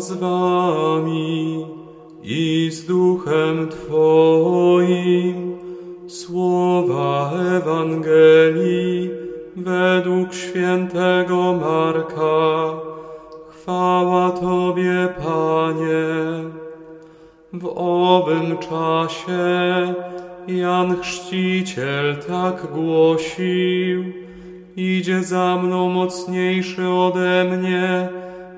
z wami i z duchem Twoim. Słowa Ewangelii według świętego Marka. Chwała Tobie, Panie. W owym czasie Jan Chrzciciel tak głosił, idzie za mną mocniejszy ode mnie,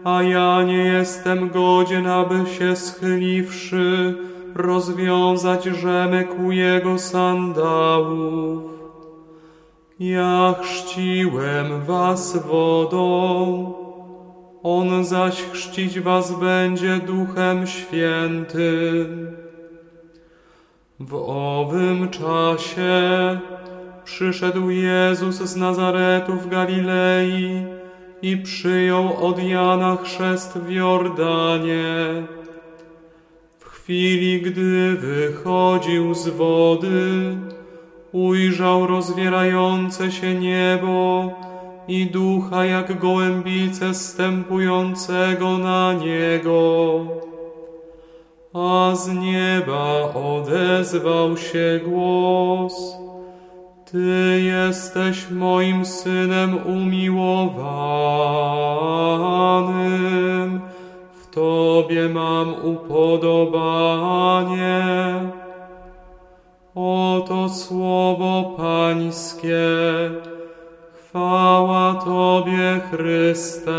a ja nie jestem godzien, aby się schyliwszy, rozwiązać rzemek u jego sandałów. Ja chrzciłem was wodą, on zaś chrzcić was będzie Duchem Świętym. W owym czasie przyszedł Jezus z Nazaretu w Galilei i przyjął od Jana chrzest w Jordanie. W chwili, gdy wychodził z wody, ujrzał rozwierające się niebo i ducha jak gołębice stępującego na niego. A z nieba odezwał się głos. Ty jesteś moim synem umiłowanym, w Tobie mam upodobanie. Oto słowo Pańskie. Chwała Tobie, Chryste.